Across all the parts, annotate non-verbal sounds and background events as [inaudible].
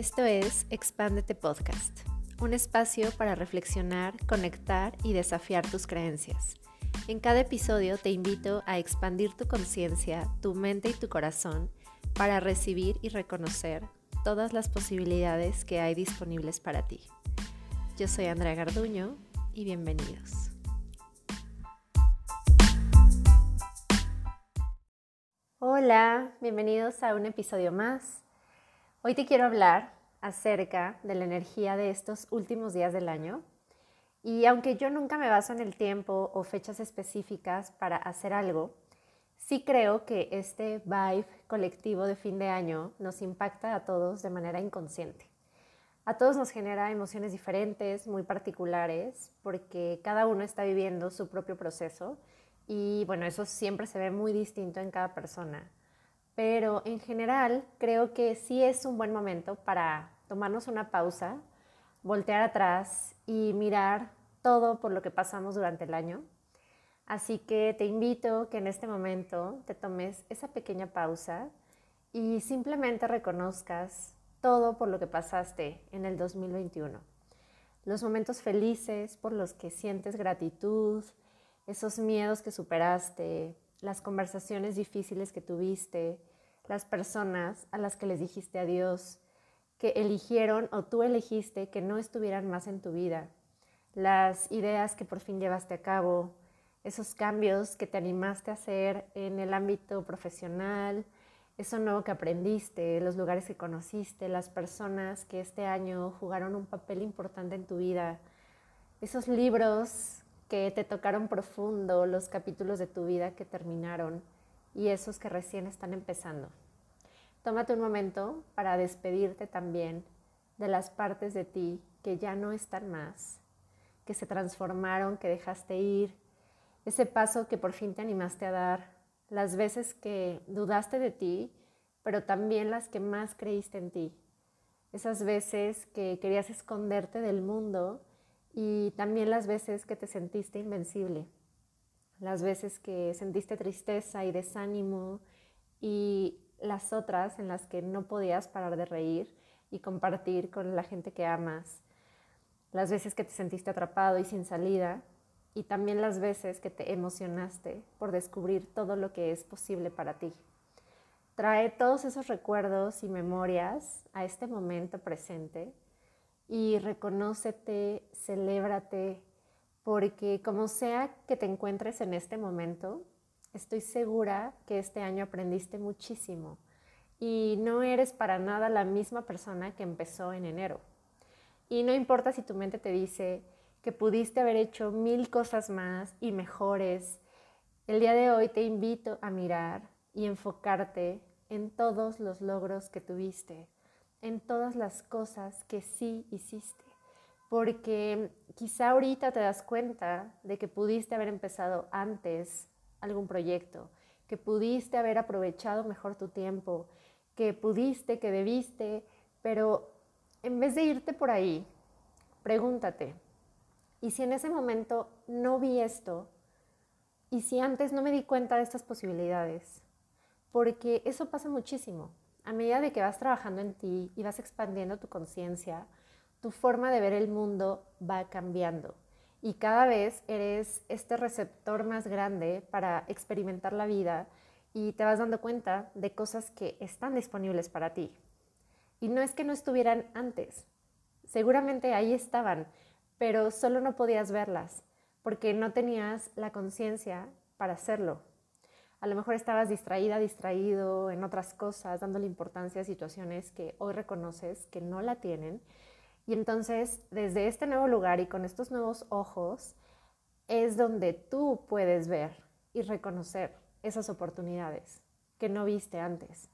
Esto es Expándete Podcast, un espacio para reflexionar, conectar y desafiar tus creencias. En cada episodio te invito a expandir tu conciencia, tu mente y tu corazón para recibir y reconocer todas las posibilidades que hay disponibles para ti. Yo soy Andrea Garduño y bienvenidos. Hola, bienvenidos a un episodio más. Hoy te quiero hablar acerca de la energía de estos últimos días del año. Y aunque yo nunca me baso en el tiempo o fechas específicas para hacer algo, sí creo que este vibe colectivo de fin de año nos impacta a todos de manera inconsciente. A todos nos genera emociones diferentes, muy particulares, porque cada uno está viviendo su propio proceso y bueno, eso siempre se ve muy distinto en cada persona pero en general creo que sí es un buen momento para tomarnos una pausa, voltear atrás y mirar todo por lo que pasamos durante el año. Así que te invito que en este momento te tomes esa pequeña pausa y simplemente reconozcas todo por lo que pasaste en el 2021. Los momentos felices por los que sientes gratitud, esos miedos que superaste, las conversaciones difíciles que tuviste, las personas a las que les dijiste adiós, que eligieron o tú elegiste que no estuvieran más en tu vida, las ideas que por fin llevaste a cabo, esos cambios que te animaste a hacer en el ámbito profesional, eso nuevo que aprendiste, los lugares que conociste, las personas que este año jugaron un papel importante en tu vida, esos libros que te tocaron profundo, los capítulos de tu vida que terminaron y esos que recién están empezando. Tómate un momento para despedirte también de las partes de ti que ya no están más, que se transformaron, que dejaste ir, ese paso que por fin te animaste a dar, las veces que dudaste de ti, pero también las que más creíste en ti, esas veces que querías esconderte del mundo y también las veces que te sentiste invencible las veces que sentiste tristeza y desánimo y las otras en las que no podías parar de reír y compartir con la gente que amas, las veces que te sentiste atrapado y sin salida y también las veces que te emocionaste por descubrir todo lo que es posible para ti. Trae todos esos recuerdos y memorias a este momento presente y reconócete, celébrate, porque como sea que te encuentres en este momento, estoy segura que este año aprendiste muchísimo y no eres para nada la misma persona que empezó en enero. Y no importa si tu mente te dice que pudiste haber hecho mil cosas más y mejores, el día de hoy te invito a mirar y enfocarte en todos los logros que tuviste, en todas las cosas que sí hiciste porque quizá ahorita te das cuenta de que pudiste haber empezado antes algún proyecto, que pudiste haber aprovechado mejor tu tiempo, que pudiste, que debiste, pero en vez de irte por ahí, pregúntate, ¿y si en ese momento no vi esto? ¿Y si antes no me di cuenta de estas posibilidades? Porque eso pasa muchísimo. A medida de que vas trabajando en ti y vas expandiendo tu conciencia, tu forma de ver el mundo va cambiando y cada vez eres este receptor más grande para experimentar la vida y te vas dando cuenta de cosas que están disponibles para ti. Y no es que no estuvieran antes, seguramente ahí estaban, pero solo no podías verlas porque no tenías la conciencia para hacerlo. A lo mejor estabas distraída, distraído en otras cosas, dándole importancia a situaciones que hoy reconoces que no la tienen y entonces, desde este nuevo lugar y con estos nuevos ojos, es donde tú puedes ver y reconocer esas oportunidades que no viste antes.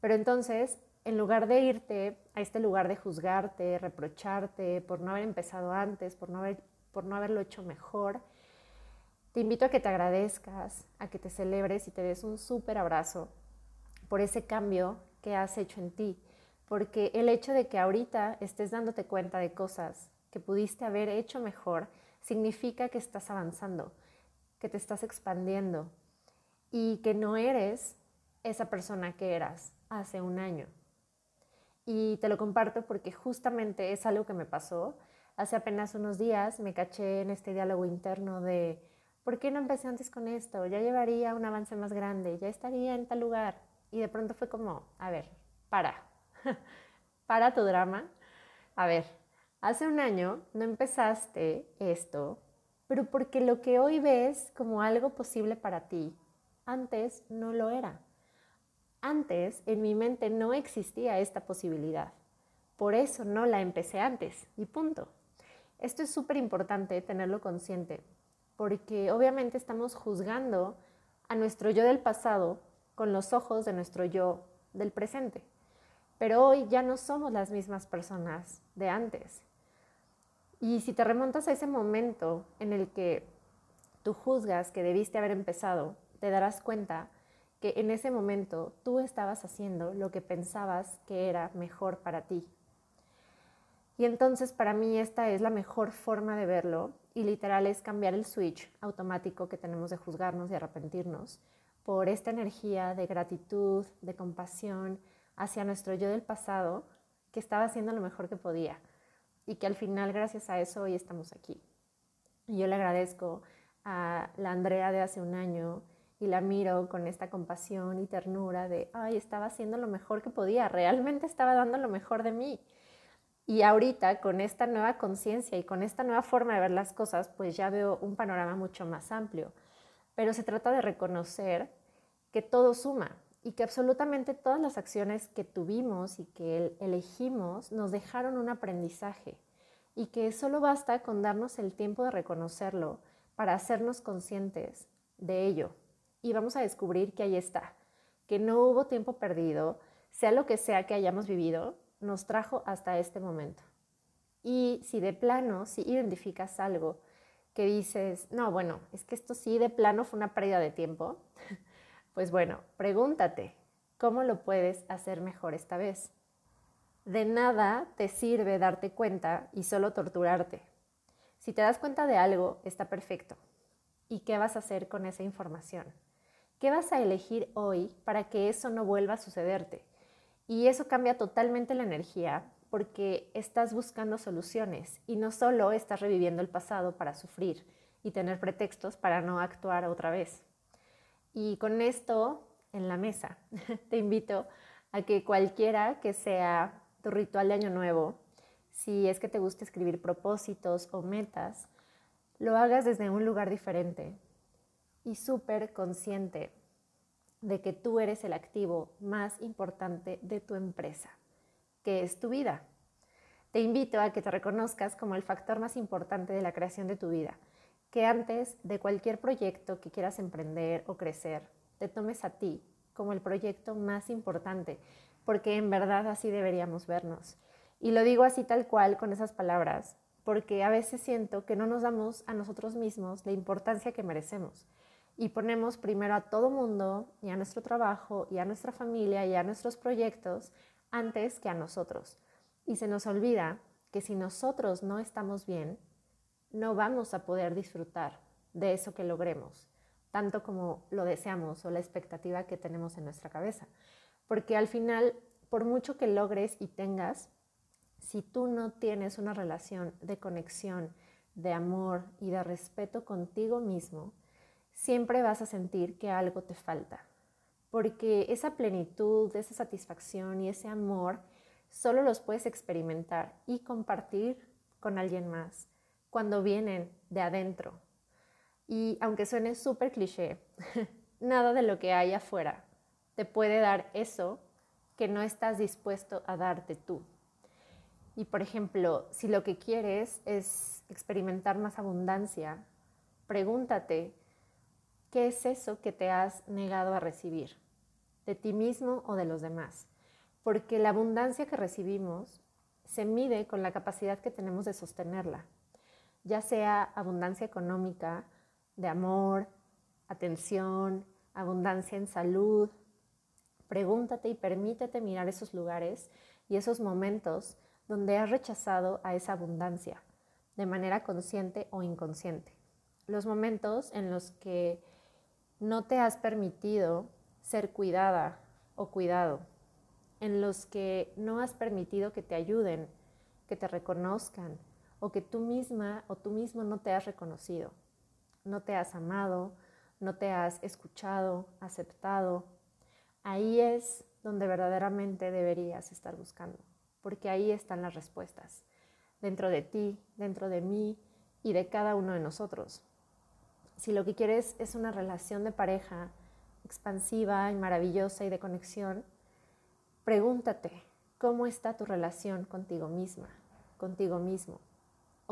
Pero entonces, en lugar de irte a este lugar de juzgarte, reprocharte por no haber empezado antes, por no, haber, por no haberlo hecho mejor, te invito a que te agradezcas, a que te celebres y te des un súper abrazo por ese cambio que has hecho en ti porque el hecho de que ahorita estés dándote cuenta de cosas que pudiste haber hecho mejor significa que estás avanzando, que te estás expandiendo y que no eres esa persona que eras hace un año. Y te lo comparto porque justamente es algo que me pasó. Hace apenas unos días me caché en este diálogo interno de, ¿por qué no empecé antes con esto? Ya llevaría un avance más grande, ya estaría en tal lugar. Y de pronto fue como, a ver, para, [laughs] para tu drama. A ver, hace un año no empezaste esto, pero porque lo que hoy ves como algo posible para ti, antes no lo era. Antes en mi mente no existía esta posibilidad. Por eso no la empecé antes y punto. Esto es súper importante tenerlo consciente, porque obviamente estamos juzgando a nuestro yo del pasado con los ojos de nuestro yo del presente. Pero hoy ya no somos las mismas personas de antes. Y si te remontas a ese momento en el que tú juzgas que debiste haber empezado, te darás cuenta que en ese momento tú estabas haciendo lo que pensabas que era mejor para ti. Y entonces para mí esta es la mejor forma de verlo y literal es cambiar el switch automático que tenemos de juzgarnos y arrepentirnos por esta energía de gratitud, de compasión hacia nuestro yo del pasado que estaba haciendo lo mejor que podía y que al final gracias a eso hoy estamos aquí. Y yo le agradezco a la Andrea de hace un año y la miro con esta compasión y ternura de, ay, estaba haciendo lo mejor que podía, realmente estaba dando lo mejor de mí. Y ahorita con esta nueva conciencia y con esta nueva forma de ver las cosas, pues ya veo un panorama mucho más amplio. Pero se trata de reconocer que todo suma y que absolutamente todas las acciones que tuvimos y que elegimos nos dejaron un aprendizaje y que solo basta con darnos el tiempo de reconocerlo para hacernos conscientes de ello y vamos a descubrir que ahí está, que no hubo tiempo perdido, sea lo que sea que hayamos vivido, nos trajo hasta este momento. Y si de plano, si identificas algo que dices, no, bueno, es que esto sí de plano fue una pérdida de tiempo, pues bueno, pregúntate, ¿cómo lo puedes hacer mejor esta vez? De nada te sirve darte cuenta y solo torturarte. Si te das cuenta de algo, está perfecto. ¿Y qué vas a hacer con esa información? ¿Qué vas a elegir hoy para que eso no vuelva a sucederte? Y eso cambia totalmente la energía porque estás buscando soluciones y no solo estás reviviendo el pasado para sufrir y tener pretextos para no actuar otra vez. Y con esto en la mesa, [laughs] te invito a que cualquiera que sea tu ritual de año nuevo, si es que te gusta escribir propósitos o metas, lo hagas desde un lugar diferente, y súper consciente de que tú eres el activo más importante de tu empresa, que es tu vida. Te invito a que te reconozcas como el factor más importante de la creación de tu vida, que antes de cualquier proyecto que quieras emprender o crecer, te tomes a ti como el proyecto más importante, porque en verdad así deberíamos vernos. Y lo digo así tal cual con esas palabras, porque a veces siento que no nos damos a nosotros mismos la importancia que merecemos y ponemos primero a todo mundo y a nuestro trabajo y a nuestra familia y a nuestros proyectos antes que a nosotros. Y se nos olvida que si nosotros no estamos bien, no vamos a poder disfrutar de eso que logremos, tanto como lo deseamos o la expectativa que tenemos en nuestra cabeza. Porque al final, por mucho que logres y tengas, si tú no tienes una relación de conexión, de amor y de respeto contigo mismo, siempre vas a sentir que algo te falta, porque esa plenitud, esa satisfacción y ese amor solo los puedes experimentar y compartir con alguien más cuando vienen de adentro. Y aunque suene súper cliché, [laughs] nada de lo que hay afuera te puede dar eso que no estás dispuesto a darte tú. Y por ejemplo, si lo que quieres es experimentar más abundancia, pregúntate ¿Qué es eso que te has negado a recibir? ¿De ti mismo o de los demás? Porque la abundancia que recibimos se mide con la capacidad que tenemos de sostenerla, ya sea abundancia económica, de amor, atención, abundancia en salud. Pregúntate y permítete mirar esos lugares y esos momentos donde has rechazado a esa abundancia, de manera consciente o inconsciente. Los momentos en los que no te has permitido ser cuidada o cuidado. en los que no has permitido que te ayuden, que te reconozcan, o que tú misma o tú mismo no te has reconocido, no te has amado, no te has escuchado, aceptado. Ahí es donde verdaderamente deberías estar buscando, porque ahí están las respuestas, dentro de ti, dentro de mí y de cada uno de nosotros. Si lo que quieres es una relación de pareja expansiva y maravillosa y de conexión, pregúntate, ¿cómo está tu relación contigo misma, contigo mismo?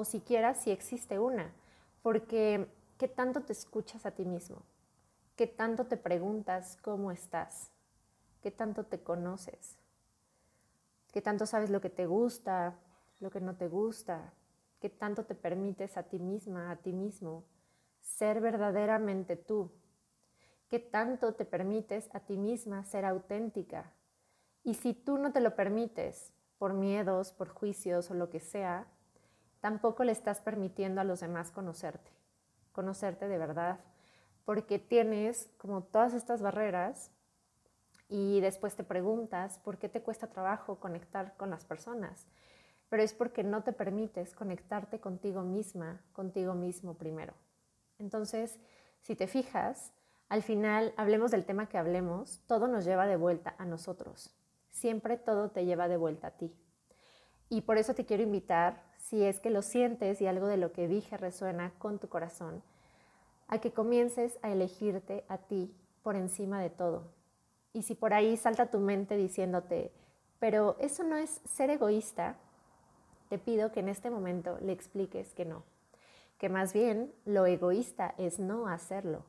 O siquiera si existe una, porque ¿qué tanto te escuchas a ti mismo? ¿Qué tanto te preguntas cómo estás? ¿Qué tanto te conoces? ¿Qué tanto sabes lo que te gusta, lo que no te gusta? ¿Qué tanto te permites a ti misma, a ti mismo, ser verdaderamente tú? ¿Qué tanto te permites a ti misma ser auténtica? Y si tú no te lo permites, por miedos, por juicios o lo que sea, tampoco le estás permitiendo a los demás conocerte, conocerte de verdad, porque tienes como todas estas barreras y después te preguntas por qué te cuesta trabajo conectar con las personas, pero es porque no te permites conectarte contigo misma, contigo mismo primero. Entonces, si te fijas, al final, hablemos del tema que hablemos, todo nos lleva de vuelta a nosotros. Siempre todo te lleva de vuelta a ti. Y por eso te quiero invitar, si es que lo sientes y algo de lo que dije resuena con tu corazón, a que comiences a elegirte a ti por encima de todo. Y si por ahí salta tu mente diciéndote, pero eso no es ser egoísta, te pido que en este momento le expliques que no, que más bien lo egoísta es no hacerlo,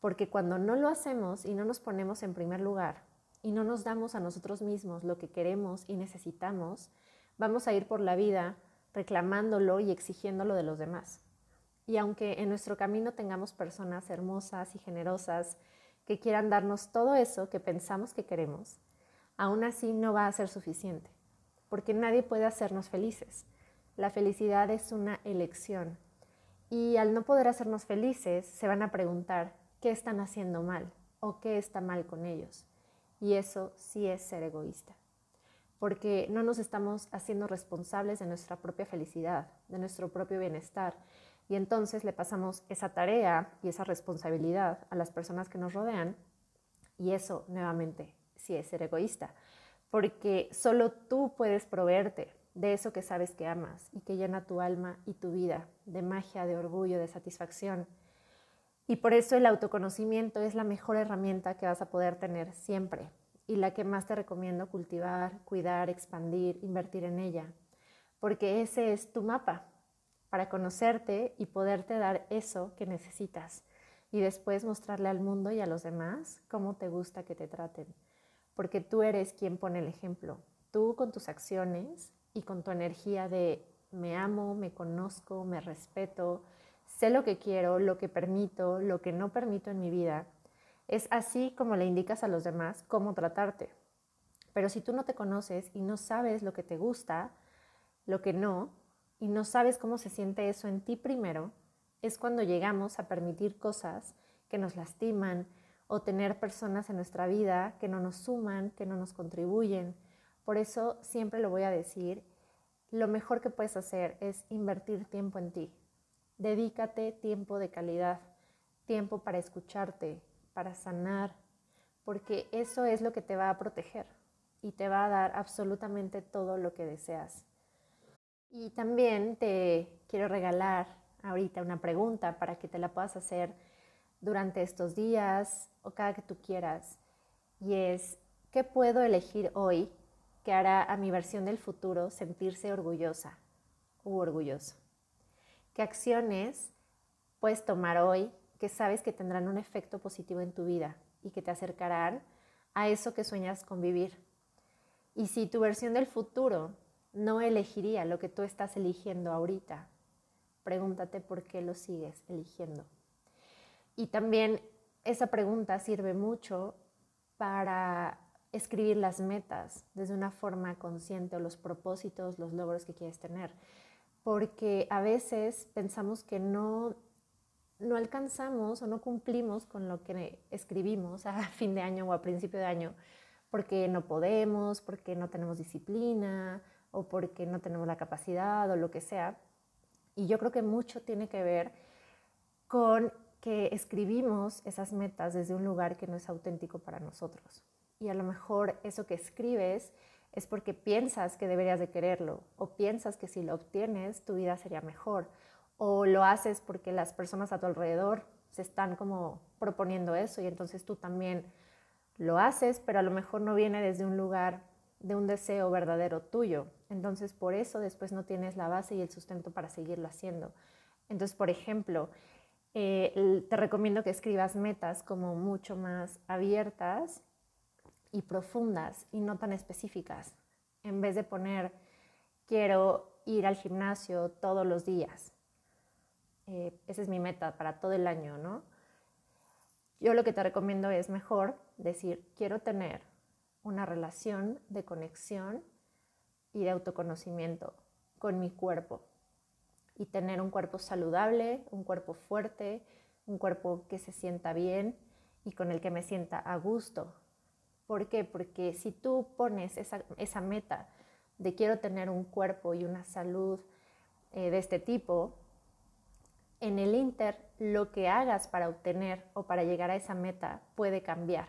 porque cuando no lo hacemos y no nos ponemos en primer lugar y no nos damos a nosotros mismos lo que queremos y necesitamos, vamos a ir por la vida reclamándolo y exigiéndolo de los demás. Y aunque en nuestro camino tengamos personas hermosas y generosas que quieran darnos todo eso que pensamos que queremos, aún así no va a ser suficiente, porque nadie puede hacernos felices. La felicidad es una elección. Y al no poder hacernos felices, se van a preguntar qué están haciendo mal o qué está mal con ellos. Y eso sí es ser egoísta porque no nos estamos haciendo responsables de nuestra propia felicidad, de nuestro propio bienestar. Y entonces le pasamos esa tarea y esa responsabilidad a las personas que nos rodean. Y eso, nuevamente, sí es ser egoísta, porque solo tú puedes proveerte de eso que sabes que amas y que llena tu alma y tu vida de magia, de orgullo, de satisfacción. Y por eso el autoconocimiento es la mejor herramienta que vas a poder tener siempre, y la que más te recomiendo cultivar, cuidar, expandir, invertir en ella, porque ese es tu mapa para conocerte y poderte dar eso que necesitas y después mostrarle al mundo y a los demás cómo te gusta que te traten, porque tú eres quien pone el ejemplo, tú con tus acciones y con tu energía de me amo, me conozco, me respeto, sé lo que quiero, lo que permito, lo que no permito en mi vida es así como le indicas a los demás cómo tratarte. Pero si tú no te conoces y no sabes lo que te gusta, lo que no, y no sabes cómo se siente eso en ti primero, es cuando llegamos a permitir cosas que nos lastiman o tener personas en nuestra vida que no nos suman, que no nos contribuyen. Por eso siempre lo voy a decir, lo mejor que puedes hacer es invertir tiempo en ti. Dedícate tiempo de calidad, tiempo para escucharte, para sanar, porque eso es lo que te va a proteger y te va a dar absolutamente todo lo que deseas. Y también te quiero regalar ahorita una pregunta para que te la puedas hacer durante estos días o cada que tú quieras. Y es, ¿qué puedo elegir hoy que hará a mi versión del futuro sentirse orgullosa u orgulloso? ¿Qué acciones puedes tomar hoy que sabes que tendrán un efecto positivo en tu vida y que te acercarán a eso que sueñas con vivir. Y si tu versión del futuro no elegiría lo que tú estás eligiendo ahorita, pregúntate por qué lo sigues eligiendo. Y también esa pregunta sirve mucho para escribir las metas desde una forma consciente o los propósitos, los logros que quieres tener. Porque a veces pensamos que no no alcanzamos o no cumplimos con lo que escribimos a [laughs] fin de año o a principio de año, porque no podemos, porque no tenemos disciplina o porque no tenemos la capacidad o lo que sea. Y yo creo que mucho tiene que ver con que escribimos esas metas desde un lugar que no es auténtico para nosotros. Y a lo mejor eso que escribes es porque piensas que deberías de quererlo o piensas que si lo obtienes tu vida sería mejor o lo haces porque las personas a tu alrededor se están como proponiendo eso y entonces tú también lo haces, pero a lo mejor no viene desde un lugar de un deseo verdadero tuyo. Entonces por eso después no tienes la base y el sustento para seguirlo haciendo. Entonces, por ejemplo, eh, te recomiendo que escribas metas como mucho más abiertas y profundas y no tan específicas. En vez de poner quiero ir al gimnasio todos los días. Eh, esa es mi meta para todo el año, ¿no? Yo lo que te recomiendo es mejor decir, quiero tener una relación de conexión y de autoconocimiento con mi cuerpo y tener un cuerpo saludable, un cuerpo fuerte, un cuerpo que se sienta bien y con el que me sienta a gusto. ¿Por qué? Porque si tú pones esa, meta de quiero tener un cuerpo y una salud eh, de este tipo, en el Inter lo que hagas para obtener o para llegar a esa meta puede cambiar.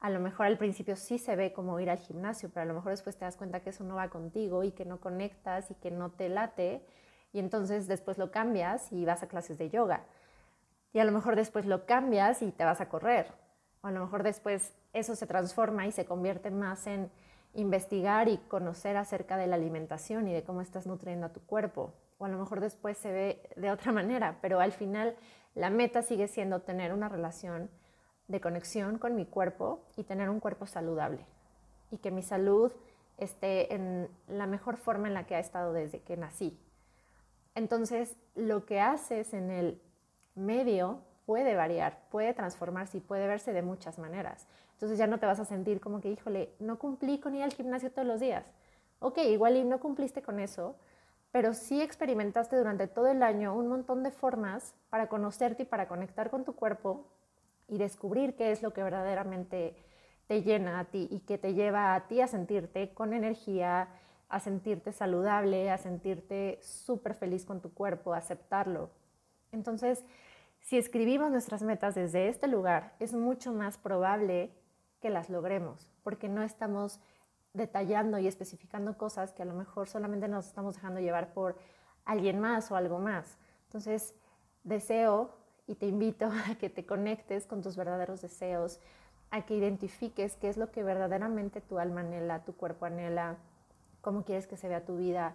A lo mejor al principio sí se ve como ir al gimnasio, pero a lo mejor después te das cuenta que eso no va contigo y que no conectas y que no te late y entonces después lo cambias y vas a clases de yoga. Y a lo mejor después lo cambias y te vas a correr. O a lo mejor después eso se transforma y se convierte más en investigar y conocer acerca de la alimentación y de cómo estás nutriendo a tu cuerpo o a lo mejor después se ve de otra manera, pero al final la meta sigue siendo tener una relación de conexión con mi cuerpo y tener un cuerpo saludable y que mi salud esté en la mejor forma en la que ha estado desde que nací. Entonces, lo que haces en el medio puede variar, puede transformarse y puede verse de muchas maneras. Entonces ya no te vas a sentir como que, híjole, no cumplí con ir al gimnasio todos los días. Ok, igual y no cumpliste con eso, pero sí experimentaste durante todo el año un montón de formas para conocerte y para conectar con tu cuerpo y descubrir qué es lo que verdaderamente te llena a ti y que te lleva a ti a sentirte con energía, a sentirte saludable, a sentirte súper feliz con tu cuerpo, aceptarlo. Entonces, si escribimos nuestras metas desde este lugar, es mucho más probable que las logremos, porque no estamos detallando y especificando cosas que a lo mejor solamente nos estamos dejando llevar por alguien más o algo más. Entonces, deseo y te invito [laughs] a que te conectes con tus verdaderos deseos, a que identifiques qué es lo que verdaderamente tu alma anhela, tu cuerpo anhela, cómo quieres que se vea tu vida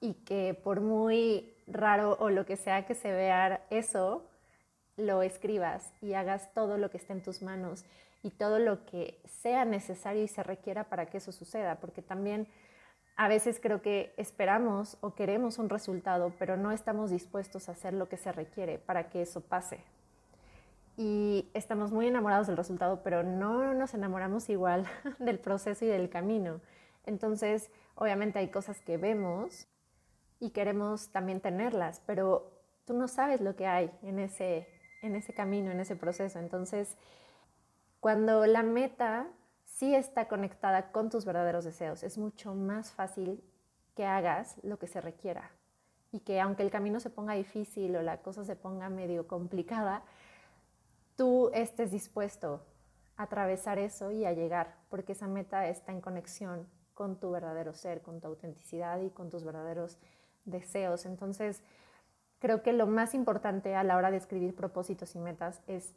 y que por muy raro o lo que sea que se vea eso, lo escribas y hagas todo lo que esté en tus manos y todo lo que sea necesario y se requiera para que eso suceda, porque también a veces creo que esperamos o queremos un resultado, pero no estamos dispuestos a hacer lo que se requiere para que eso pase. Y estamos muy enamorados del resultado, pero no nos enamoramos igual [laughs] del proceso y del camino. Entonces, obviamente hay cosas que vemos y queremos también tenerlas, pero tú no sabes lo que hay en ese, en ese camino, en ese proceso. Entonces, cuando la meta sí está conectada con tus verdaderos deseos, es mucho más fácil que hagas lo que se requiera y que aunque el camino se ponga difícil o la cosa se ponga medio complicada, tú estés dispuesto a atravesar eso y a llegar, porque esa meta está en conexión con tu verdadero ser, con tu autenticidad y con tus verdaderos deseos. Entonces, creo que lo más importante a la hora de escribir propósitos y metas es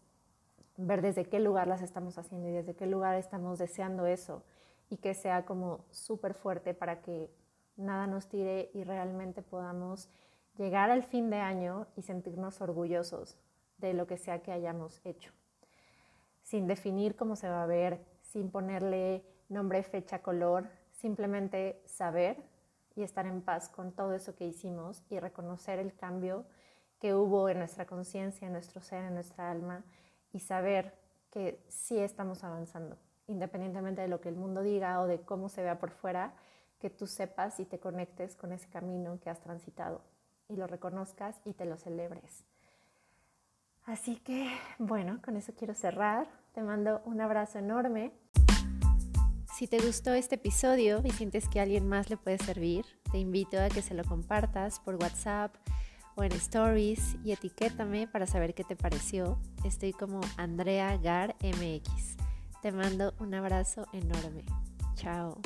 ver desde qué lugar las estamos haciendo y desde qué lugar estamos deseando eso y que sea como súper fuerte para que nada nos tire y realmente podamos llegar al fin de año y sentirnos orgullosos de lo que sea que hayamos hecho, sin definir cómo se va a ver, sin ponerle nombre, fecha, color, simplemente saber y estar en paz con todo eso que hicimos y reconocer el cambio que hubo en nuestra conciencia, en nuestro ser, en nuestra alma y saber que sí estamos avanzando, independientemente de lo que el mundo diga o de cómo se vea por fuera, que tú sepas y te conectes con ese camino que has transitado y lo reconozcas y te lo celebres. Así que, bueno, con eso quiero cerrar. Te mando un abrazo enorme. Si te gustó este episodio y sientes que alguien más le puede servir, te invito a que se lo compartas por WhatsApp o en stories y etiquétame para saber qué te pareció. Estoy como Andrea Gar MX. Te mando un abrazo enorme. Chao.